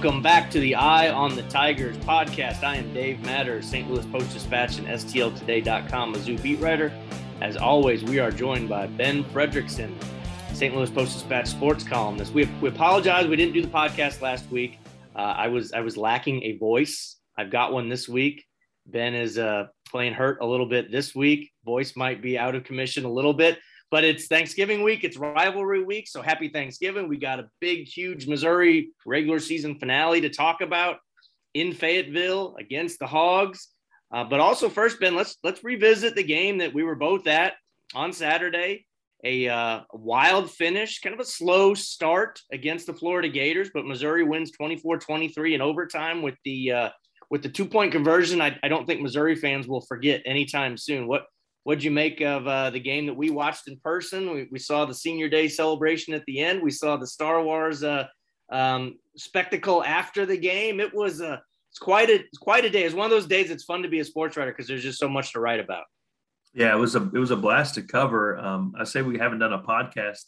Welcome back to the Eye on the Tigers podcast. I am Dave Matter, St. Louis Post Dispatch and STLtoday.com Mizzou beat writer. As always, we are joined by Ben Frederickson, St. Louis Post Dispatch sports columnist. We, we apologize we didn't do the podcast last week. Uh, I was I was lacking a voice. I've got one this week. Ben is uh, playing hurt a little bit this week. Voice might be out of commission a little bit but it's Thanksgiving week. It's rivalry week. So happy Thanksgiving. We got a big, huge Missouri regular season finale to talk about in Fayetteville against the Hogs. Uh, but also first, Ben, let's let's revisit the game that we were both at on Saturday. A uh, wild finish, kind of a slow start against the Florida Gators, but Missouri wins 24-23 in overtime with the uh, with the two point conversion. I, I don't think Missouri fans will forget anytime soon. What What'd you make of uh, the game that we watched in person? We, we, saw the senior day celebration at the end. We saw the Star Wars uh, um, spectacle after the game. It was a it's quite a it's quite a day. It's one of those days. It's fun to be a sports writer because there's just so much to write about. Yeah, it was a it was a blast to cover. Um, I say we haven't done a podcast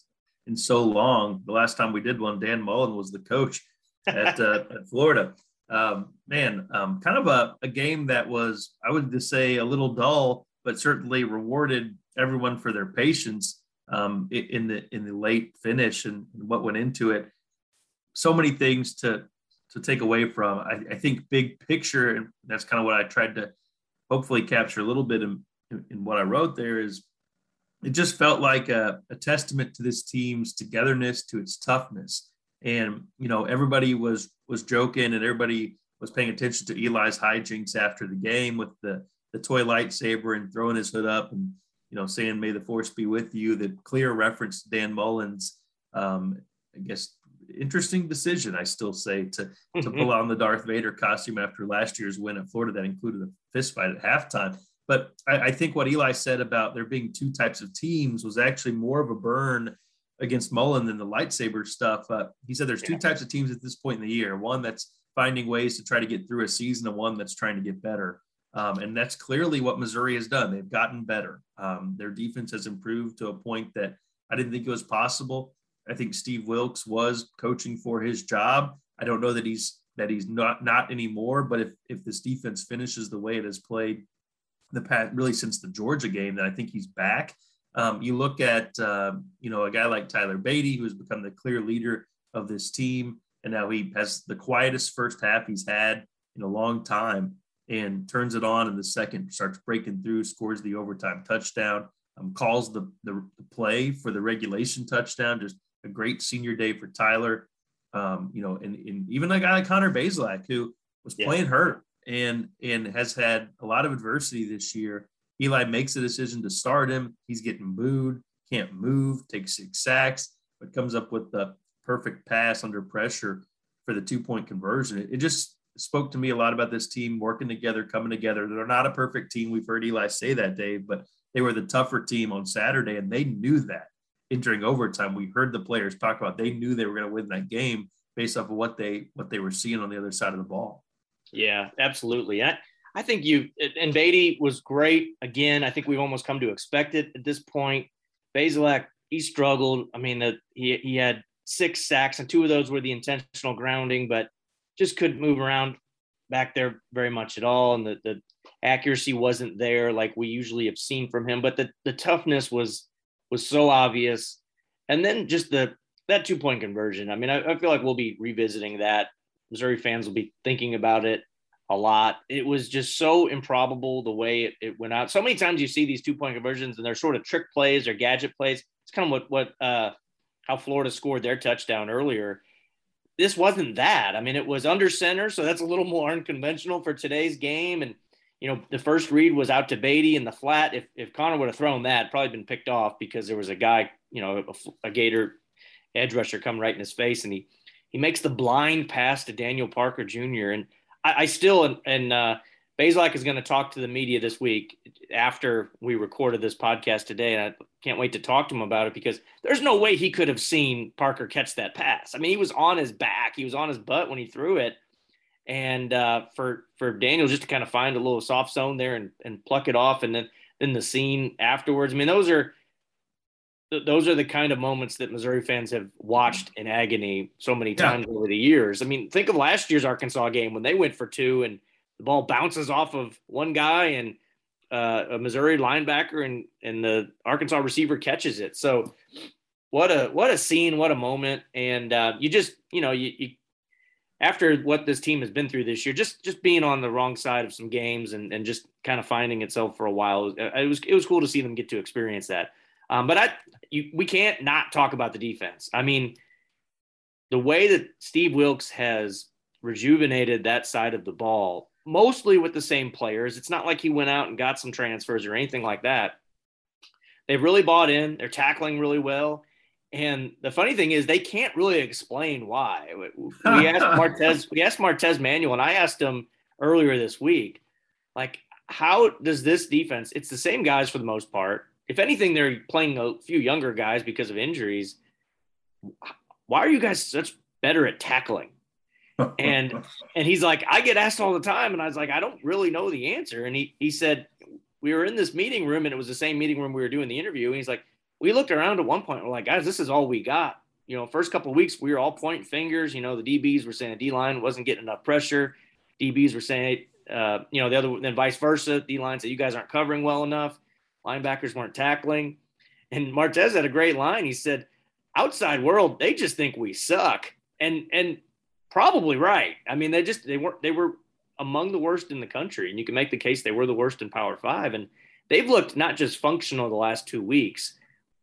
in so long. The last time we did one, Dan Mullen was the coach at, uh, at Florida. Um, man, um, kind of a, a game that was I would just say a little dull but certainly rewarded everyone for their patience um, in the in the late finish and what went into it. So many things to to take away from. I, I think big picture, and that's kind of what I tried to hopefully capture a little bit in, in what I wrote there is it just felt like a, a, testament to this team's togetherness, to its toughness. And, you know, everybody was was joking and everybody was paying attention to Eli's hijinks after the game with the the toy lightsaber and throwing his hood up and you know saying "May the Force be with you." The clear reference to Dan Mullen's, um, I guess, interesting decision. I still say to to mm-hmm. pull on the Darth Vader costume after last year's win at Florida that included a fist fight at halftime. But I, I think what Eli said about there being two types of teams was actually more of a burn against Mullen than the lightsaber stuff. Uh, he said there's two types of teams at this point in the year: one that's finding ways to try to get through a season, and one that's trying to get better. Um, and that's clearly what Missouri has done. They've gotten better. Um, their defense has improved to a point that I didn't think it was possible. I think Steve Wilks was coaching for his job. I don't know that he's that he's not not anymore. But if if this defense finishes the way it has played the past really since the Georgia game, then I think he's back. Um, you look at uh, you know a guy like Tyler Badie, who has become the clear leader of this team, and now he has the quietest first half he's had in a long time and turns it on in the second, starts breaking through, scores the overtime touchdown, um, calls the, the, play for the regulation touchdown. Just a great senior day for Tyler. Um, you know, and, and, even a guy like Connor Bazelak, who was yeah. playing hurt and and has had a lot of adversity this year. Eli makes a decision to start him. He's getting booed, can't move, takes six sacks, but comes up with the perfect pass under pressure for the two point conversion. It, it just spoke to me a lot about this team working together, coming together. They're not a perfect team. We've heard Eli say that, Dave, but they were the tougher team on Saturday, and they knew that entering overtime. We heard the players talk about they knew they were going to win that game based off of what they what they were seeing on the other side of the ball. Yeah, absolutely. I, I think you and Badie was great. Again, I think we've almost come to expect it at this point. Bazelak, he struggled. I mean, that he he had six sacks, and two of those were the intentional grounding, but just couldn't move around back there very much at all. And the, the accuracy wasn't there like we usually have seen from him, but the, the toughness was, was so obvious. And then just the, that two point conversion. I mean, I, I feel like we'll be revisiting that. Missouri fans will be thinking about it a lot. It was just so improbable the way it, it, went out. So many times you see these two point conversions and they're sort of trick plays or gadget plays. It's kind of what what uh, how Florida scored their touchdown earlier this wasn't that. I mean, it was under center, so that's a little more unconventional for today's game. And you know, the first read was out to Badie in the flat. If if Connor would have thrown that, probably been picked off because there was a guy, you know, a, a Gator edge rusher come right in his face, and he he makes the blind pass to Daniel Parker Jr. And I, I still and, and uh, Bazelak is going to talk to the media this week after we recorded this podcast today, and I can't wait to talk to him about it because there's no way he could have seen Parker catch that pass. I mean, he was on his back, he was on his butt when he threw it, and uh, for for Daniel just to kind of find a little soft zone there and, and pluck it off, and then then the scene afterwards. I mean, those are th- those are the kind of moments that Missouri fans have watched in agony so many times yeah. over the years. I mean, think of last year's Arkansas game when they went for two and the ball bounces off of one guy and uh, a Missouri linebacker and and the Arkansas receiver catches it. So what a what a scene, what a moment, and uh, you just you know you, you after what this team has been through this year, just just being on the wrong side of some games and, and just kind of finding itself for a while, it was it was cool to see them get to experience that. Um, but I you, we can't not talk about the defense. I mean, the way that Steve Wilks has rejuvenated that side of the ball, mostly with the same players. It's not like he went out and got some transfers or anything like that. They've really bought in. They're tackling really well. And the funny thing is, they can't really explain why. We asked Martez, we asked Martez Manuel, and I asked him earlier this week, like, how does this defense? It's the same guys for the most part. If anything, they're playing a few younger guys because of injuries. Why are you guys such better at tackling? And and he's like, I get asked all the time, and I was like, I don't really know the answer. And he he said, we were in this meeting room, and it was the same meeting room we were doing the interview. And he's like, we looked around at one point. We're like, guys, this is all we got. You know, first couple weeks, we were all pointing fingers. You know, the DBs were saying the D line wasn't getting enough pressure. DBs were saying, uh, you know, the other, then vice versa. D line said, you guys aren't covering well enough. Linebackers weren't tackling. And Martez had a great line. He said, outside world, they just think we suck. And, and probably right. I mean, they just, they weren't, they were among the worst in the country. And you can make the case they were the worst in Power Five. And they've looked not just functional the last two weeks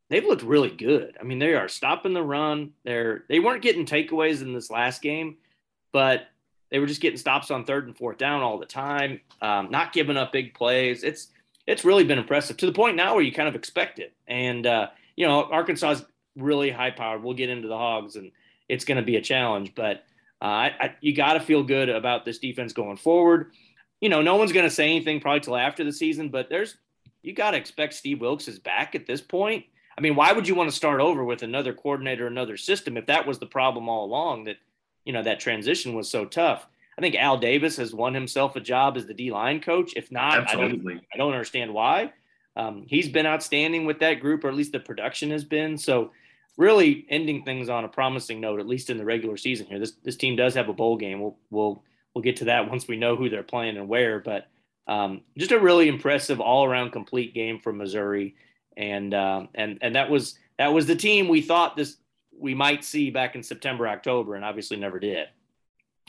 they've looked really good. I mean, they are stopping the run. They're they weren't getting takeaways in this last game, but they were just getting stops on third and fourth down all the time, um, not giving up big plays. It's it's really been impressive to the point now where you kind of expect it. And uh, you know, Arkansas is really high powered. We'll get into the Hogs, and it's going to be a challenge. But uh, I, I, you got to feel good about this defense going forward. You know, no one's going to say anything probably till after the season, but there's you got to expect Steve Wilks is back at this point I mean, why would you want to start over with another coordinator, another system if that was the problem all along that, you know, that transition was so tough? I think Al Davis has won himself a job as the D line coach. If not, I don't, I don't understand why. Um, he's been outstanding with that group, or at least the production has been. So, really ending things on a promising note, at least in the regular season here. This this team does have a bowl game. We'll we'll we'll get to that once we know who they're playing and where. But um, just a really impressive all around complete game from Missouri and uh, and and that was that was the team we thought this we might see back in September, October, and obviously never did.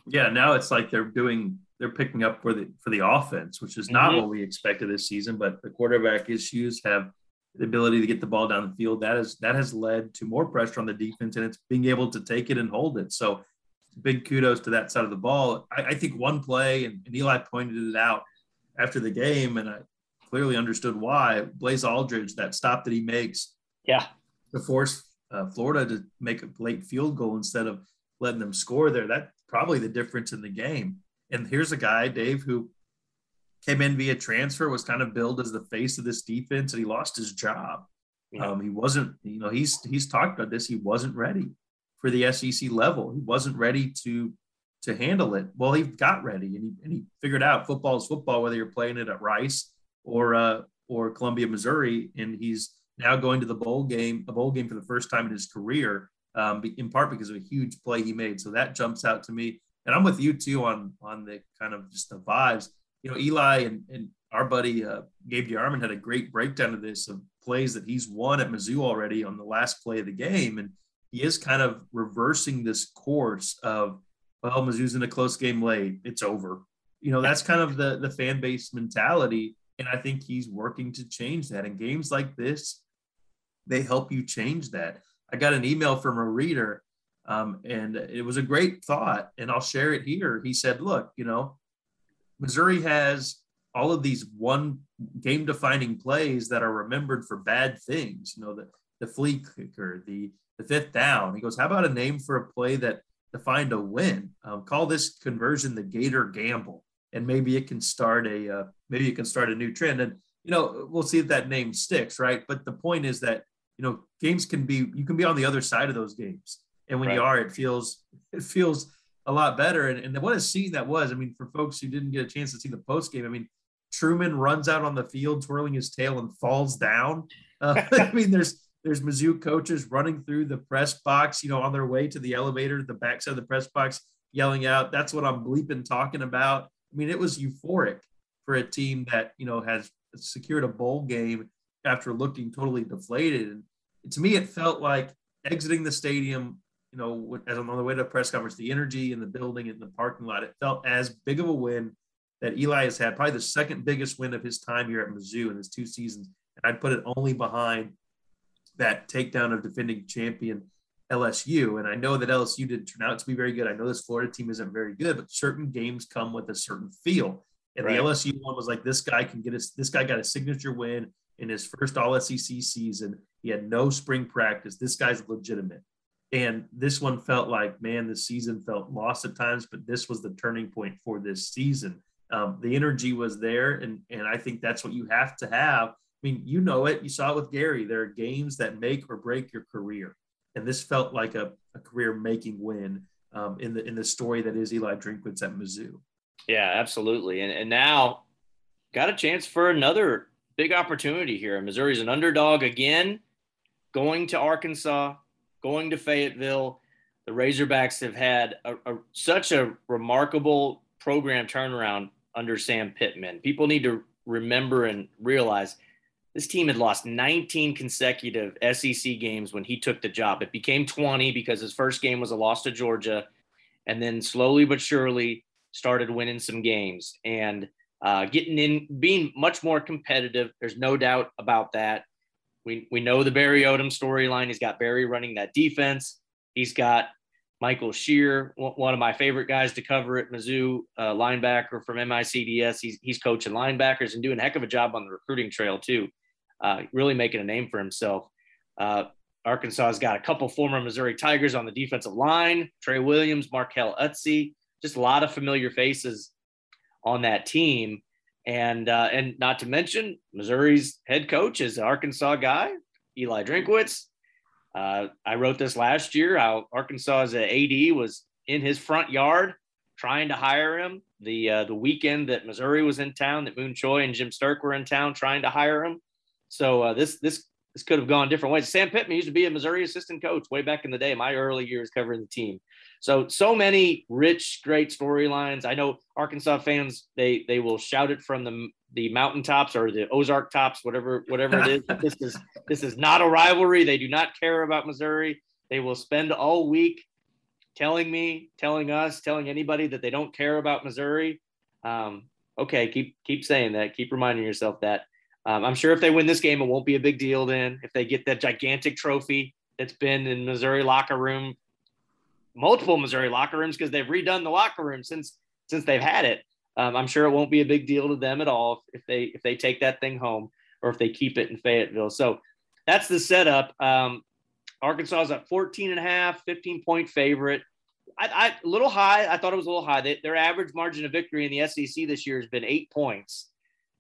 Yeah, now it's like they're doing they're picking up for the for the offense, which is not mm-hmm. what we expected this season. But the quarterback issues have the ability to get the ball down the field. That is that has led to more pressure on the defense, and it's being able to take it and hold it. So big kudos to that side of the ball. I, I think one play, and, and Eli pointed it out after the game, and I, clearly understood why. Blaze Alldredge, that stop that he makes, yeah, to force uh, Florida to make a late field goal instead of letting them score there. That's probably the difference in the game. And here's a guy, Dave, who came in via transfer, was kind of billed as the face of this defense, and he lost his job. Yeah. Um, he wasn't, you know, he's he's talked about this. He wasn't ready for the SEC level. He wasn't ready to to handle it. Well, he got ready and he, and he figured out football is football, whether you're playing it at Rice or uh, or Columbia, Missouri, and he's now going to the bowl game, a bowl game for the first time in his career, um, in part because of a huge play he made. So that jumps out to me, and I'm with you too on on the kind of just the vibes. You know, Eli and, and our buddy uh, Gabe DeArmond had a great breakdown of this of plays that he's won at Mizzou already on the last play of the game, and he is kind of reversing this course of well, Mizzou's in a close game late, it's over. You know, that's kind of the the fan base mentality and I think he's working to change that. And games like this, they help you change that. I got an email from a reader, um, and it was a great thought, and I'll share it here. He said, Look, you know, Missouri has all of these one game defining plays that are remembered for bad things, you know, the, the flea kicker, the, the fifth down. He goes, How about a name for a play that defined a win? Um, call this conversion the Gator Gamble and maybe it can start a uh, maybe it can start a new trend and you know we'll see if that name sticks right but the point is that you know games can be you can be on the other side of those games and when right. you are it feels it feels a lot better and, and what a scene that was i mean for folks who didn't get a chance to see the post game i mean truman runs out on the field twirling his tail and falls down uh, i mean there's there's Mizzou coaches running through the press box, you know, on their way to the elevator, the backside of the press box, yelling out, "That's what I'm bleeping talking about." I mean, it was euphoric for a team that you know has secured a bowl game after looking totally deflated. And to me, it felt like exiting the stadium, you know, as on the way to the press conference, the energy in the building in the parking lot, it felt as big of a win that Eli has had, probably the second biggest win of his time here at Mizzou in his two seasons. And I'd put it only behind that takedown of defending champion LSU. And I know that LSU didn't turn out to be very good. I know this Florida team isn't very good, but certain games come with a certain feel. And right. the LSU one was like, this guy can get us, this guy got a signature win in his first all SEC season. He had no spring practice. This guy's legitimate. And this one felt like, man, the season felt lost at times, but this was the turning point for this season. Um, the energy was there, and and I think that's what you have to have. I mean, you know it. You saw it with Gary. There are games that make or break your career, and this felt like a, a career-making win um, in the in the story that is Eli Drinkwitz at Mizzou. Yeah, absolutely. And and now got a chance for another big opportunity here. Missouri's an underdog again, going to Arkansas, going to Fayetteville. The Razorbacks have had a, a, such a remarkable program turnaround under Sam Pittman. People need to remember and realize this team had lost 19 consecutive SEC games when he took the job. It became 20 because his first game was a loss to Georgia, and then slowly but surely started winning some games. And uh, getting in, being much more competitive. There's no doubt about that. We, we know the Barry Odom storyline. He's got Barry running that defense. He's got Michael Scherer, one of my favorite guys to cover at Mizzou, uh, linebacker from MICDS. He's, he's coaching linebackers and doing a heck of a job on the recruiting trail, too. Uh, really making a name for himself. Uh, Arkansas has got a couple former Missouri Tigers on the defensive line Trey Williams, Markell Utsey, just a lot of familiar faces on that team. And uh, and not to mention Missouri's head coach is an Arkansas guy, Eli Drinkwitz. Uh, I wrote this last year how Arkansas's AD was in his front yard trying to hire him. The uh, the weekend that Missouri was in town, that Mun Choi and Jim Sterk were in town trying to hire him. So uh, this this this could have gone different ways. Sam Pittman used to be a Missouri assistant coach way back in the day, my early years covering the team. So so many rich, great storylines. I know Arkansas fans they they will shout it from the the mountaintops or the Ozark tops, whatever whatever it is. this is this is not a rivalry. They do not care about Missouri. They will spend all week telling me, telling us, telling anybody that they don't care about Missouri. Um, okay, keep keep saying that. Keep reminding yourself that. Um, I'm sure if they win this game, it won't be a big deal. Then, if they get that gigantic trophy that's been in Missouri locker room multiple Missouri locker rooms because they've redone the locker room since since they've had it. Um, I'm sure it won't be a big deal to them at all if they if they take that thing home or if they keep it in Fayetteville. So that's the setup. Um, Arkansas is at 14 and a half, 15 point favorite. I, I a little high. I thought it was a little high. They, their average margin of victory in the SEC this year has been eight points.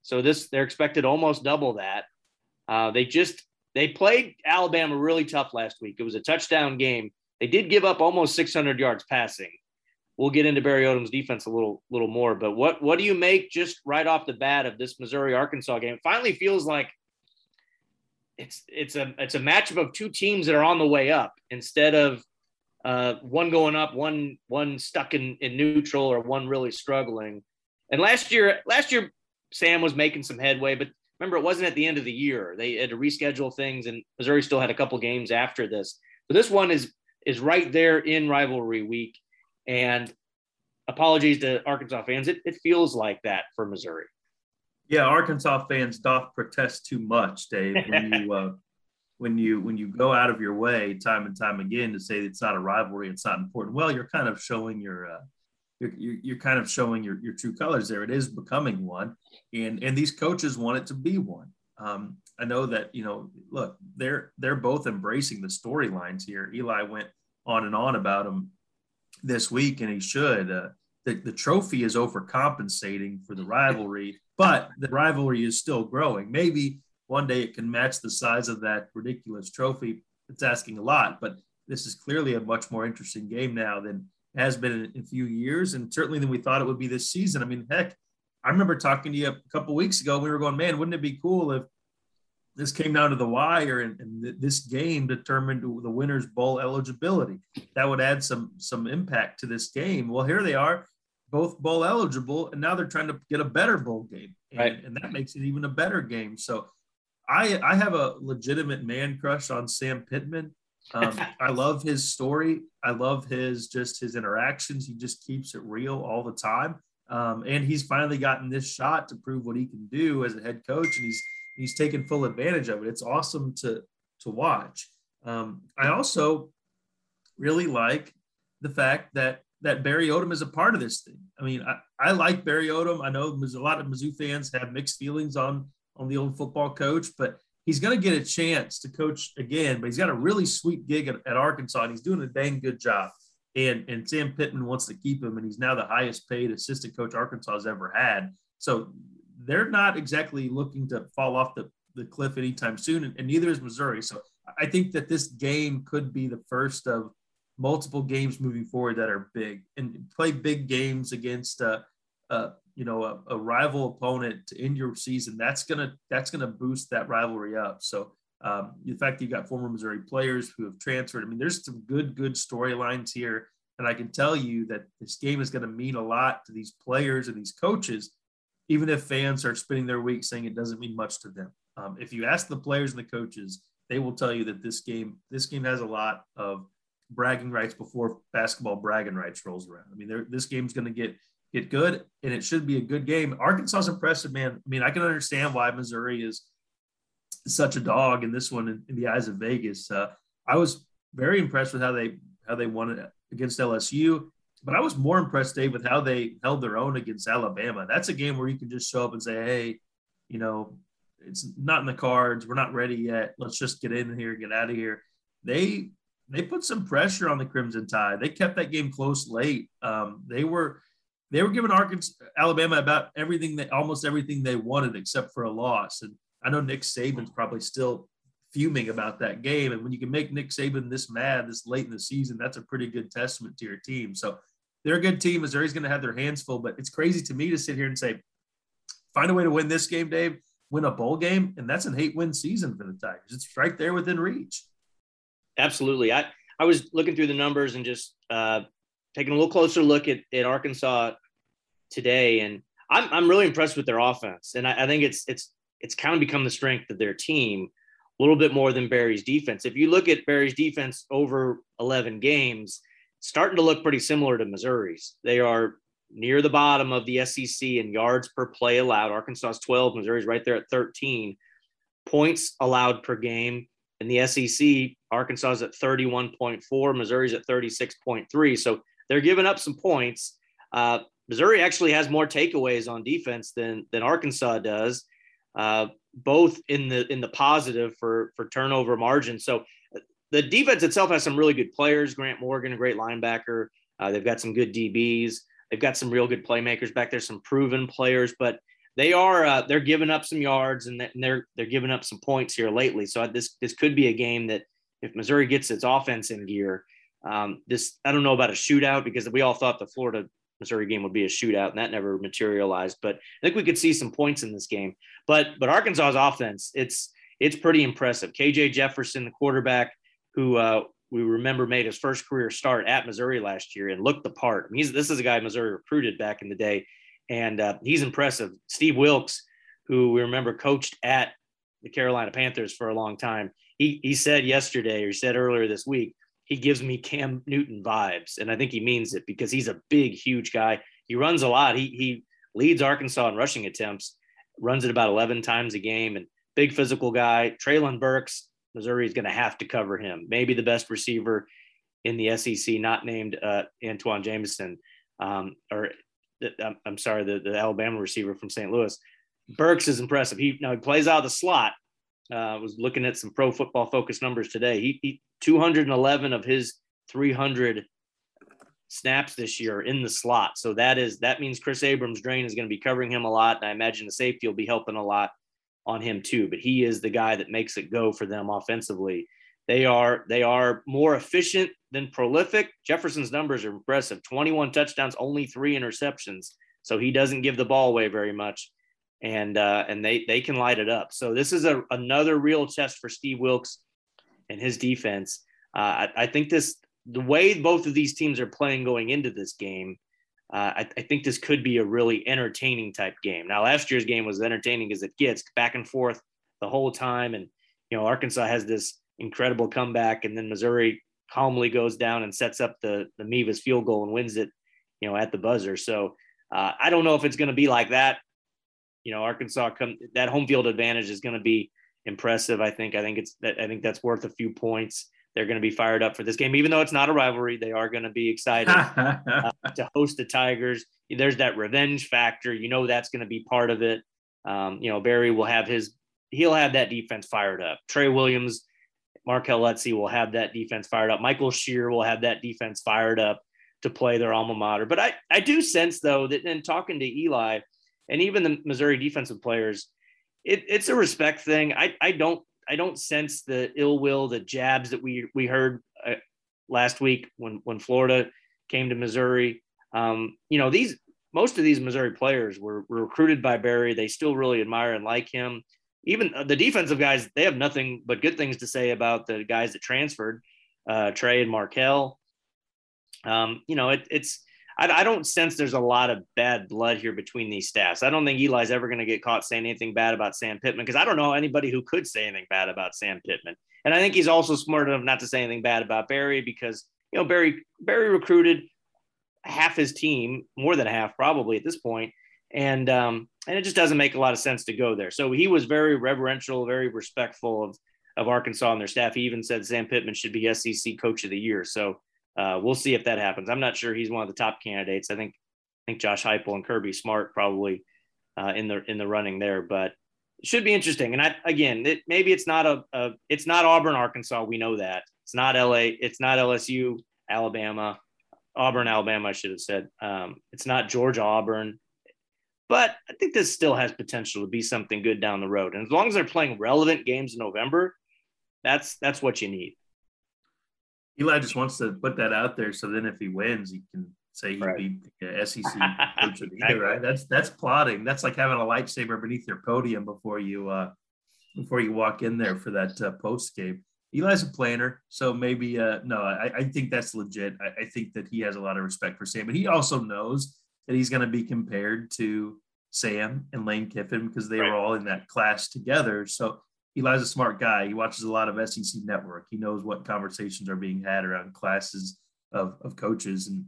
So this they're expected almost double that. Uh, they just they played Alabama really tough last week. It was a touchdown game. They did give up almost 600 yards passing. We'll get into Barry Odom's defense a little little more, but what what do you make just right off the bat of this Missouri Arkansas game? It finally feels like it's it's a it's a matchup of two teams that are on the way up instead of uh, one going up, one one stuck in, in neutral, or one really struggling. And last year, last year Sam was making some headway, but remember it wasn't at the end of the year. They had to reschedule things, and Missouri still had a couple games after this. But this one is is right there in rivalry week. And apologies to Arkansas fans, it, it feels like that for Missouri. Yeah, Arkansas fans doth protest too much, Dave. When you uh, when you when you go out of your way time and time again to say it's not a rivalry, it's not important. Well, you're kind of showing your uh, you're, you're kind of showing your, your true colors there. It is becoming one, and and these coaches want it to be one. Um, I know that you know. Look, they're they're both embracing the storylines here. Eli went on and on about him this week, and he should. Uh, the, the trophy is overcompensating for the rivalry, but the rivalry is still growing. Maybe one day it can match the size of that ridiculous trophy. It's asking a lot, but this is clearly a much more interesting game now than has been in a few years, and certainly than we thought it would be this season. I mean, heck, I remember talking to you a couple weeks ago. We were going, man, wouldn't it be cool if this came down to the wire, and, and this game determined the winner's bowl eligibility. That would add some some impact to this game. Well, here they are, both bowl eligible, and now they're trying to get a better bowl game, and, right. and that makes it even a better game. So, I I have a legitimate man crush on Sam Pittman. Um, I love his story. I love his just his interactions. He just keeps it real all the time. Um, and he's finally gotten this shot to prove what he can do as a head coach, and he's he's taken full advantage of it. It's awesome to to watch. Um, I also really like the fact that that Barry Odom is a part of this thing. I mean, I, I like Barry Odom. I know a lot of Mizzou fans have mixed feelings on on the old football coach, but he's going to get a chance to coach again. But he's got a really sweet gig at, at Arkansas, and he's doing a dang good job. And and Sam Pittman wants to keep him, and he's now the highest paid assistant coach Arkansas has ever had. So they're not exactly looking to fall off the, the cliff anytime soon, and, and neither is Missouri. So I think that this game could be the first of multiple games moving forward that are big and play big games against uh, uh, you know a, a, rival opponent to end your season. That's gonna that's gonna boost that rivalry up. So um, the fact that you got former missouri players who have transferred i mean there's some good good storylines here. And i can tell you that this game is going to mean a lot to these players and these coaches even if fans are spending their week saying it doesn't mean much to them um, if you ask the players and the coaches they will tell you that this game this game has a lot of bragging rights before basketball bragging rights rolls around. I mean, this game's going to get get good, and it should be a good game. Arkansas is impressive, man. I mean, I can understand why Missouri is such a dog in this one in, in the eyes of Vegas. Uh, I was very impressed with how they how they won it against LSU, but I was more impressed, Dave, with how they held their own against Alabama. That's a game where you can just show up and say, "Hey, you know, it's not in the cards. We're not ready yet. Let's just get in here, get out of here." They they put some pressure on the Crimson Tide. They kept that game close late. Um, they were they were giving Arkansas Alabama about everything that almost everything they wanted except for a loss. And I know Nick Saban's probably still fuming about that game. And when you can make Nick Saban this mad this late in the season, that's a pretty good testament to your team. So they're a good team. Missouri's going to have their hands full, but it's crazy to me to sit here and say, find a way to win this game, Dave, win a bowl game, and that's an eight win season for the Tigers. It's right there within reach. Absolutely. I, I was looking through the numbers and just uh, taking a little closer look at, at Arkansas today, and I'm, I'm really impressed with their offense. And I, I think it's it's it's kind of become the strength of their team a little bit more than Barry's defense. If you look at Barry's defense over 11 games, starting to look pretty similar to Missouri's. They are near the bottom of the SEC in yards per play allowed. Arkansas's 12, Missouri's right there at 13. Points allowed per game in the SEC, Arkansas is at 31.4, Missouri's at 36.3. So they're giving up some points. Uh, Missouri actually has more takeaways on defense than than Arkansas does, uh, both in the in the positive for for turnover margin. So the defense itself has some really good players. Grant Morgan, a great linebacker. Uh, they've got some good DBs. They've got some real good playmakers back there, some proven players. But they are uh, they're giving up some yards and they're they're giving up some points here lately. So this this could be a game that if Missouri gets its offense in gear, um, this I don't know about a shootout because we all thought the Florida Missouri game would be a shootout and that never materialized. But I think we could see some points in this game. But but Arkansas's offense it's it's pretty impressive. KJ Jefferson, the quarterback, who uh, we remember made his first career start at Missouri last year and looked the part. I mean, he's, this is a guy Missouri recruited back in the day and uh, he's impressive. Steve Wilks, who we remember coached at the Carolina Panthers for a long time, he he said yesterday or he said earlier this week he gives me Cam Newton vibes, and I think he means it because he's a big, huge guy. He runs a lot. He he leads Arkansas in rushing attempts, runs it about 11 times a game, and big physical guy. Treylon Burks, Missouri is going to have to cover him. Maybe the best receiver in the SEC, not named uh, Antawn Jamison, um, or I'm sorry, the, the Alabama receiver from St. Louis. Burks is impressive. He now he plays out of the slot. Uh, I was looking at some pro football focus numbers today. He, he 211 of his 300 snaps this year in the slot. So that is that means Kris Abrams-Draine is going to be covering him a lot. And I imagine the safety will be helping a lot on him too. But he is the guy that makes it go for them offensively. They are they are more efficient than prolific. Jefferson's numbers are impressive 21 touchdowns, only three interceptions. So he doesn't give the ball away very much. and uh, and they they can light it up. So this is a another real test for Steve Wilks and his defense. Uh, I, I, think this the way both of these teams are playing going into this game. Uh, I, I, think this could be a really entertaining type game. Now, last year's game was entertaining as it gets, back and forth the whole time, and you know Arkansas has this incredible comeback, and then Missouri calmly goes down and sets up the the Mevis field goal and wins it, you know, at the buzzer. So uh, I don't know if it's going to be like that. You know, Arkansas come that home field advantage is going to be impressive. I think. I think it's. I think that's worth a few points. They're going to be fired up for this game, even though it's not a rivalry. They are going to be excited uh, to host the Tigers. There's that revenge factor. You know that's going to be part of it. Um, you know, Barry will have his. He'll have that defense fired up. Trey Williams Markell Utsey will have that defense fired up. Michael Scherer will have that defense fired up to play their alma mater. But I, I do sense though that in talking to Eli and even the Missouri defensive players, it, it's a respect thing. I, I don't I don't sense the ill will, the jabs that we we heard uh, last week when when Florida came to Missouri. Um, you know these most of these Missouri players were, were recruited by Barry. They still really admire and like him even the defensive guys, they have nothing but good things to say about the guys that transferred, uh, Trey and Markell. Um, you know, it, it's I, I, don't sense there's a lot of bad blood here between these staffs. I don't think Eli's ever going to get caught saying anything bad about Sam Pittman because I don't know anybody who could say anything bad about Sam Pittman. And I think he's also smart enough not to say anything bad about Barry because you know Barry Barry recruited half his team, more than half probably at this point, and um, and it just doesn't make a lot of sense to go there. So he was very reverential, very respectful of of Arkansas and their staff. He even said Sam Pittman should be SEC Coach of the Year. So uh, we'll see if that happens. I'm not sure he's one of the top candidates. I think I think Josh Heupel and Kirby Smart probably uh, in the in the running there, but it should be interesting. And I again, it, maybe it's not a, a it's not Auburn, Arkansas. We know that it's not LA. It's not LSU, Alabama. Auburn, Alabama, I should have said. Um, it's not Georgia, Auburn. But I think this still has potential to be something good down the road. And as long as they're playing relevant games in November, that's that's what you need. Eli just wants to put that out there so then if he wins, he can say he right. beat the SEC coach of the year, right? That's that's plotting. That's like having a lightsaber beneath your podium before you uh before you walk in there for that uh, post game. Eli's a planner, so maybe uh no, I, I think that's legit. I, I think that he has a lot of respect for Sam, but he also knows that he's going to be compared to Sam and Lane Kiffin because they right. were all in that class together. So Eli's a smart guy. He watches a lot of SEC Network. He knows what conversations are being had around classes of, of coaches. And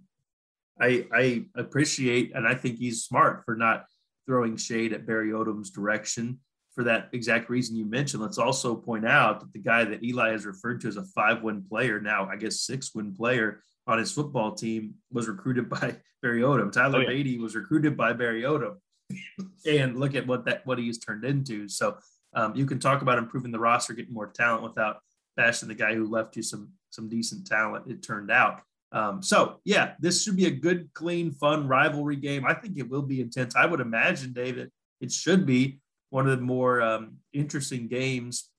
I, I appreciate and I think he's smart for not throwing shade at Barry Odom's direction for that exact reason you mentioned. Let's also point out that the guy that Eli has referred to as a five win player, now I guess six win player, on his football team was recruited by Barry Odom. Tyler oh, yeah. Badie was recruited by Barry Odom. and look at what that what he's turned into. So um, you can talk about improving the roster, getting more talent without bashing the guy who left you some some decent talent. It turned out. Um, so yeah, this should be a good, clean, fun rivalry game. I think it will be intense. I would imagine, David, it should be one of the more um, interesting games,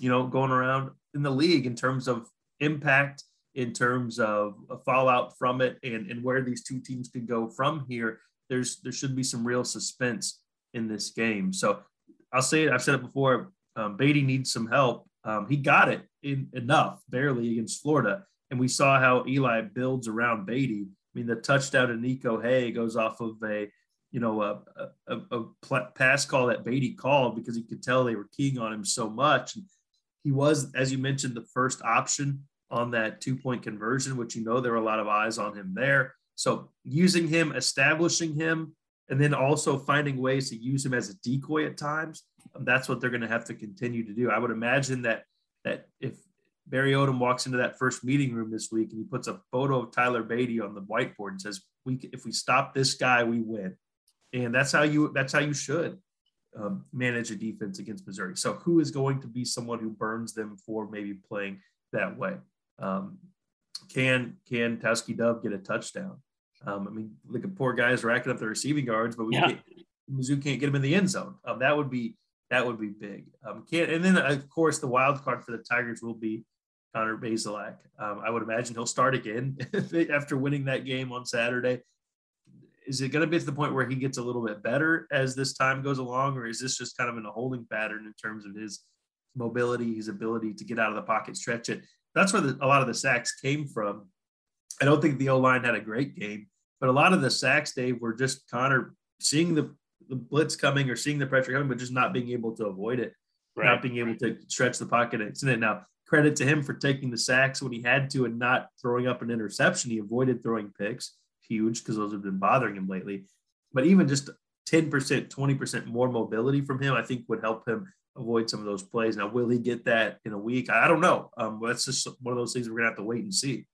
you know, going around in the league in terms of impact in terms of fallout from it and, and where these two teams could go from here, there's there should be some real suspense in this game. So I'll say it, I've said it before. Um, Badie needs some help. Um, he got it in enough, barely against Florida. And we saw how Eli builds around Badie. I mean, the touchdown to Niko Hea goes off of a, you know, a, a, a, a pass call that Badie called because he could tell they were keying on him so much. And he was, as you mentioned, the first option on that two point conversion, which you know there were a lot of eyes on him there. So using him, establishing him, and then also finding ways to use him as a decoy at times. Um, that's what they're going to have to continue to do. I would imagine that that if Barry Odom walks into that first meeting room this week and he puts a photo of Tyler Badie on the whiteboard and says, "We if we stop this guy, we win," and that's how you that's how you should um, manage a defense against Missouri. So who is going to be someone who burns them for maybe playing that way? Um, can can Tauskie Dove get a touchdown? Um, I mean, look at poor guys racking up the receiving yards, but we yeah. can't, Mizzou can't get them in the end zone. Um, that would be that would be big. Um, can't, and then of course the wild card for the Tigers will be Connor Bazelak. Um, I would imagine he'll start again after winning that game on Saturday. is it going to be to the point where he gets a little bit better as this time goes along, or is this just kind of in a holding pattern in terms of his mobility, his ability to get out of the pocket, stretch it? That's where the, a lot of the sacks came from. I don't think the O line had a great game, but a lot of the sacks, Dave, were just Connor seeing the, the blitz coming or seeing the pressure coming, but just not being able to avoid it, right. not being able to stretch the pocket. It's in it now. Credit to him for taking the sacks when he had to and not throwing up an interception. He avoided throwing picks huge because those have been bothering him lately. But even just 10%, 20% more mobility from him, I think would help him avoid some of those plays. Now, will he get that in a week? I don't know. Um, that's just one of those things we're going to have to wait and see.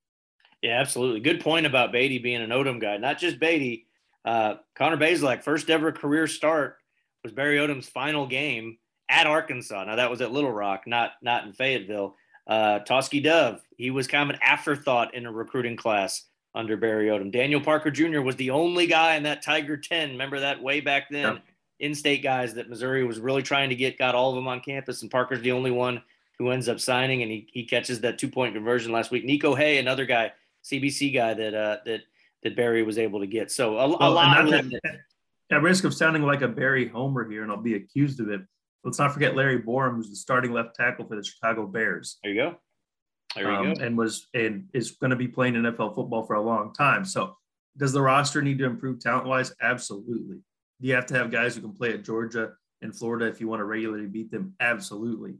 Yeah, absolutely. Good point about Badie being an Odom guy. Not just Badie. Uh, Connor Bazelak, first ever career start was Barry Odom's final game at Arkansas. Now that was at Little Rock, not not in Fayetteville. Uh, Tauskie Dove, he was kind of an afterthought in a recruiting class under Barry Odom. Daniel Parker Jr. was the only guy in that Tiger 10. Remember that way back then? In-state guys that Missouri was really trying to get, got all of them on campus, and Parker's the only one who ends up signing, and he, he catches that two-point conversion last week. Niko Hea, another guy, CBC guy that uh, that that Barry was able to get. So a, well, a lot of that, at risk of sounding like a Barry homer here, and I'll be accused of it. Let's not forget Larry Borom, who's the starting left tackle for the Chicago Bears. There you go There you um, and was and is going to be playing NFL football for a long time. So, does the roster need to improve talent wise? Absolutely. Do you have to have guys who can play at Georgia and Florida if you want to regularly beat them? Absolutely.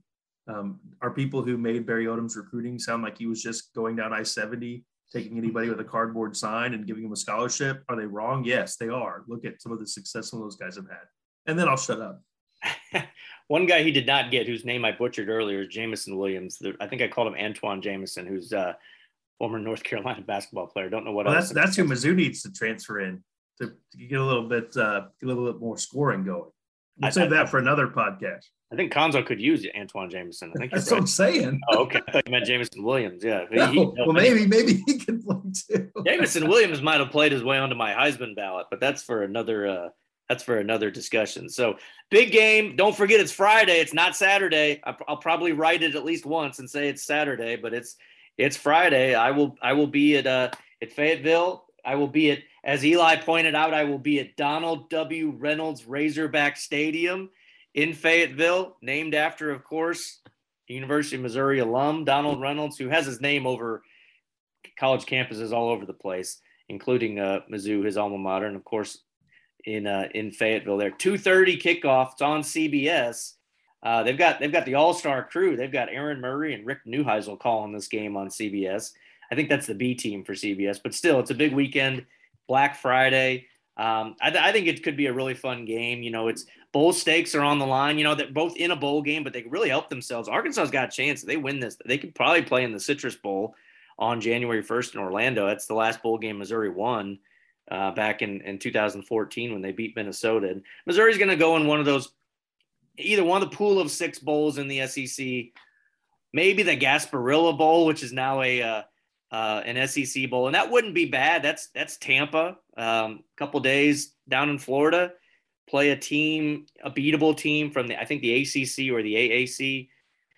Um, are people who made Barry Odom's recruiting sound like he was just going down I 70, taking anybody with a cardboard sign and giving them a scholarship? Are they wrong? Yes, they are. Look at some of the success some of those guys have had. And then I'll shut up. One guy he did not get, whose name I butchered earlier, is Jameson Williams. I think I called him Antawn Jamison, who's a former North Carolina basketball player. Don't know what. Well, that's that's who Mizzou needs to transfer in to, to get a little bit uh, a little bit more scoring going. We'll I, save I, that for another podcast. I think Cuonzo could use Antawn Jamison. I think that's right. what I'm saying. Oh, okay. I thought you meant Jameson Williams. Yeah. No, he, well, maybe maybe he can play too. Jameson Williams might have played his way onto my Heisman ballot, but that's for another uh, that's for another discussion. So big game. Don't forget it's Friday. It's not Saturday. I'll probably write it at least once and say it's Saturday, but it's it's Friday. I will I will be at uh at Fayetteville. I will be at as Eli pointed out. I will be at Donald W. Reynolds Razorback Stadium in Fayetteville, named after, of course, University of Missouri alum Donald Reynolds, who has his name over college campuses all over the place, including uh, Mizzou, his alma mater, and of course in uh, in Fayetteville. There, two thirty kickoff. It's on CBS. Uh, they've got they've got the All Star crew. They've got Aaron Murray and Rick Neuheisel calling this game on CBS. I think that's the B team for CBS, but still, it's a big weekend. Black Friday. Um, I, th- I, think it could be a really fun game. You know, it's bowl stakes are on the line. You know, they're both in a bowl game, but they really help themselves. Arkansas's got a chance. They win this, they could probably play in the Citrus Bowl on January 1st in Orlando. That's the last bowl game Missouri won uh, back in, in 2014 when they beat Minnesota. And Missouri's going to go in one of those, either one of the pool of six bowls in the SEC, maybe the Gasparilla Bowl, which is now a uh, uh, an SEC bowl, and that wouldn't be bad. That's that's Tampa, a um, couple days down in Florida, play a team, a beatable team from the I think the ACC or the AAC.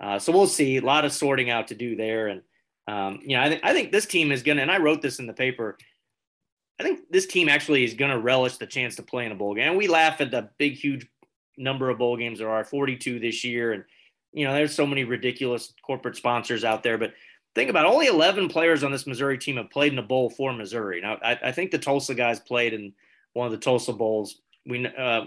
Uh, so we'll see. A lot of sorting out to do there, and um, you know I think I think this team is gonna. And I wrote this in the paper. I think this team actually is to relish the chance to play in a bowl game. And we laugh at the big, huge number of bowl games there are 42 this year. And, you know, there's so many ridiculous corporate sponsors out there. But think about it, only 11 players on this Missouri team have played in a bowl for Missouri. Now, I, I think the Tulsa guys played in one of the Tulsa bowls. We, uh,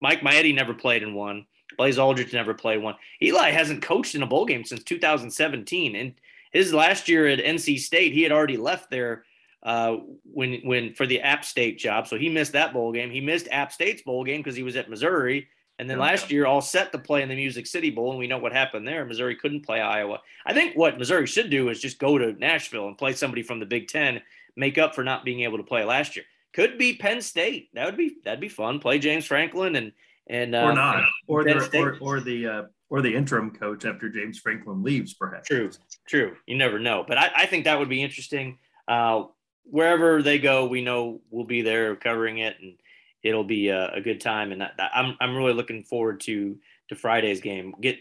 Mike Maietti never played in one. Blaze Alldredge never played one. Eli hasn't coached in a bowl game since 2017. And his last year at NC State, he had already left there uh, when when for the App State job. So he missed that bowl game. He missed App State's bowl game because he was at Missouri. And then last year, all set to play in the Music City Bowl, and we know what happened there. Missouri couldn't play Iowa. I think what Missouri should do is just go to Nashville and play somebody from the Big Ten, make up for not being able to play last year. Could be Penn State. That would be that'd be fun. Play James Franklin and and or um, not, or the or, or, the uh, or the interim coach after James Franklin leaves, perhaps. True, true. You never know, but I, I think that would be interesting. Uh, wherever they go, we know we'll be there covering it, and it'll be a, a good time. And I'm I'm really looking forward to to Friday's game. Get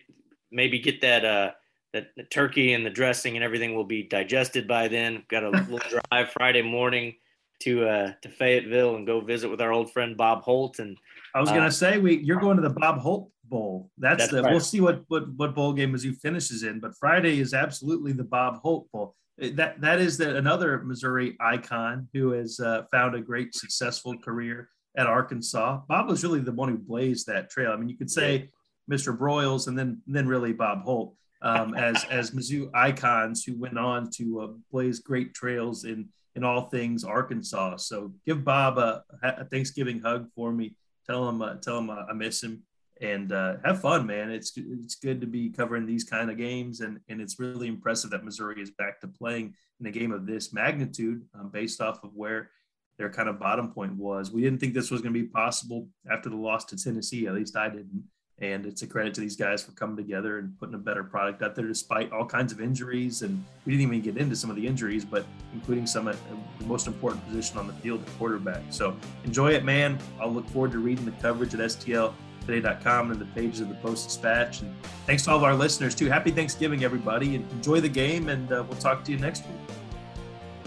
maybe get that uh that the turkey and the dressing and everything will be digested by then. Got a little drive Friday morning to uh, to Fayetteville and go visit with our old friend Bob Holt. And I was gonna uh, say we you're going to the Bob Holt Bowl. That's, that's the right. we'll see what what what bowl game Mizzou finishes in, but Friday is absolutely the Bob Holt Bowl. That that is the, another Missouri icon who has uh, found a great successful career at Arkansas. Bob was really the one who blazed that trail. I mean, you could say Mr. Broyles and then then really Bob Holt um, as as Mizzou icons who went on to uh, blaze great trails in in all things Arkansas. So give Bob a, a Thanksgiving hug for me. Tell him uh, tell him uh, I miss him and uh, have fun, man. It's it's good to be covering these kind of games, and and it's really impressive that Missouri is back to playing in a game of this magnitude, um, based off of where their kind of bottom point was. We didn't think this was going to be possible after the loss to Tennessee. At least I didn't. And it's a credit to these guys for coming together and putting a better product out there despite all kinds of injuries. And we didn't even get into some of the injuries, but including some at the most important position on the field, the quarterback. So enjoy it, man. I'll look forward to reading the coverage at STLtoday.com and the pages of the Post Dispatch. And thanks to all of our listeners, too. Happy Thanksgiving, everybody. And enjoy the game, and uh, we'll talk to you next week.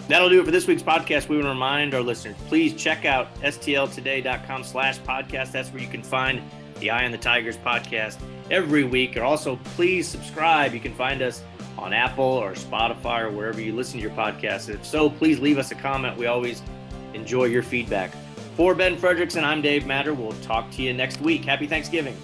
That'll do it for this week's podcast. We want to remind our listeners, please check out stltoday.com slash podcast. That's where you can find the Eye on the Tigers podcast every week. And also, please subscribe. You can find us on Apple or Spotify or wherever you listen to your podcast. If so, please leave us a comment. We always enjoy your feedback. For Ben Frederickson and I'm Dave Matter. We'll talk to you next week. Happy Thanksgiving.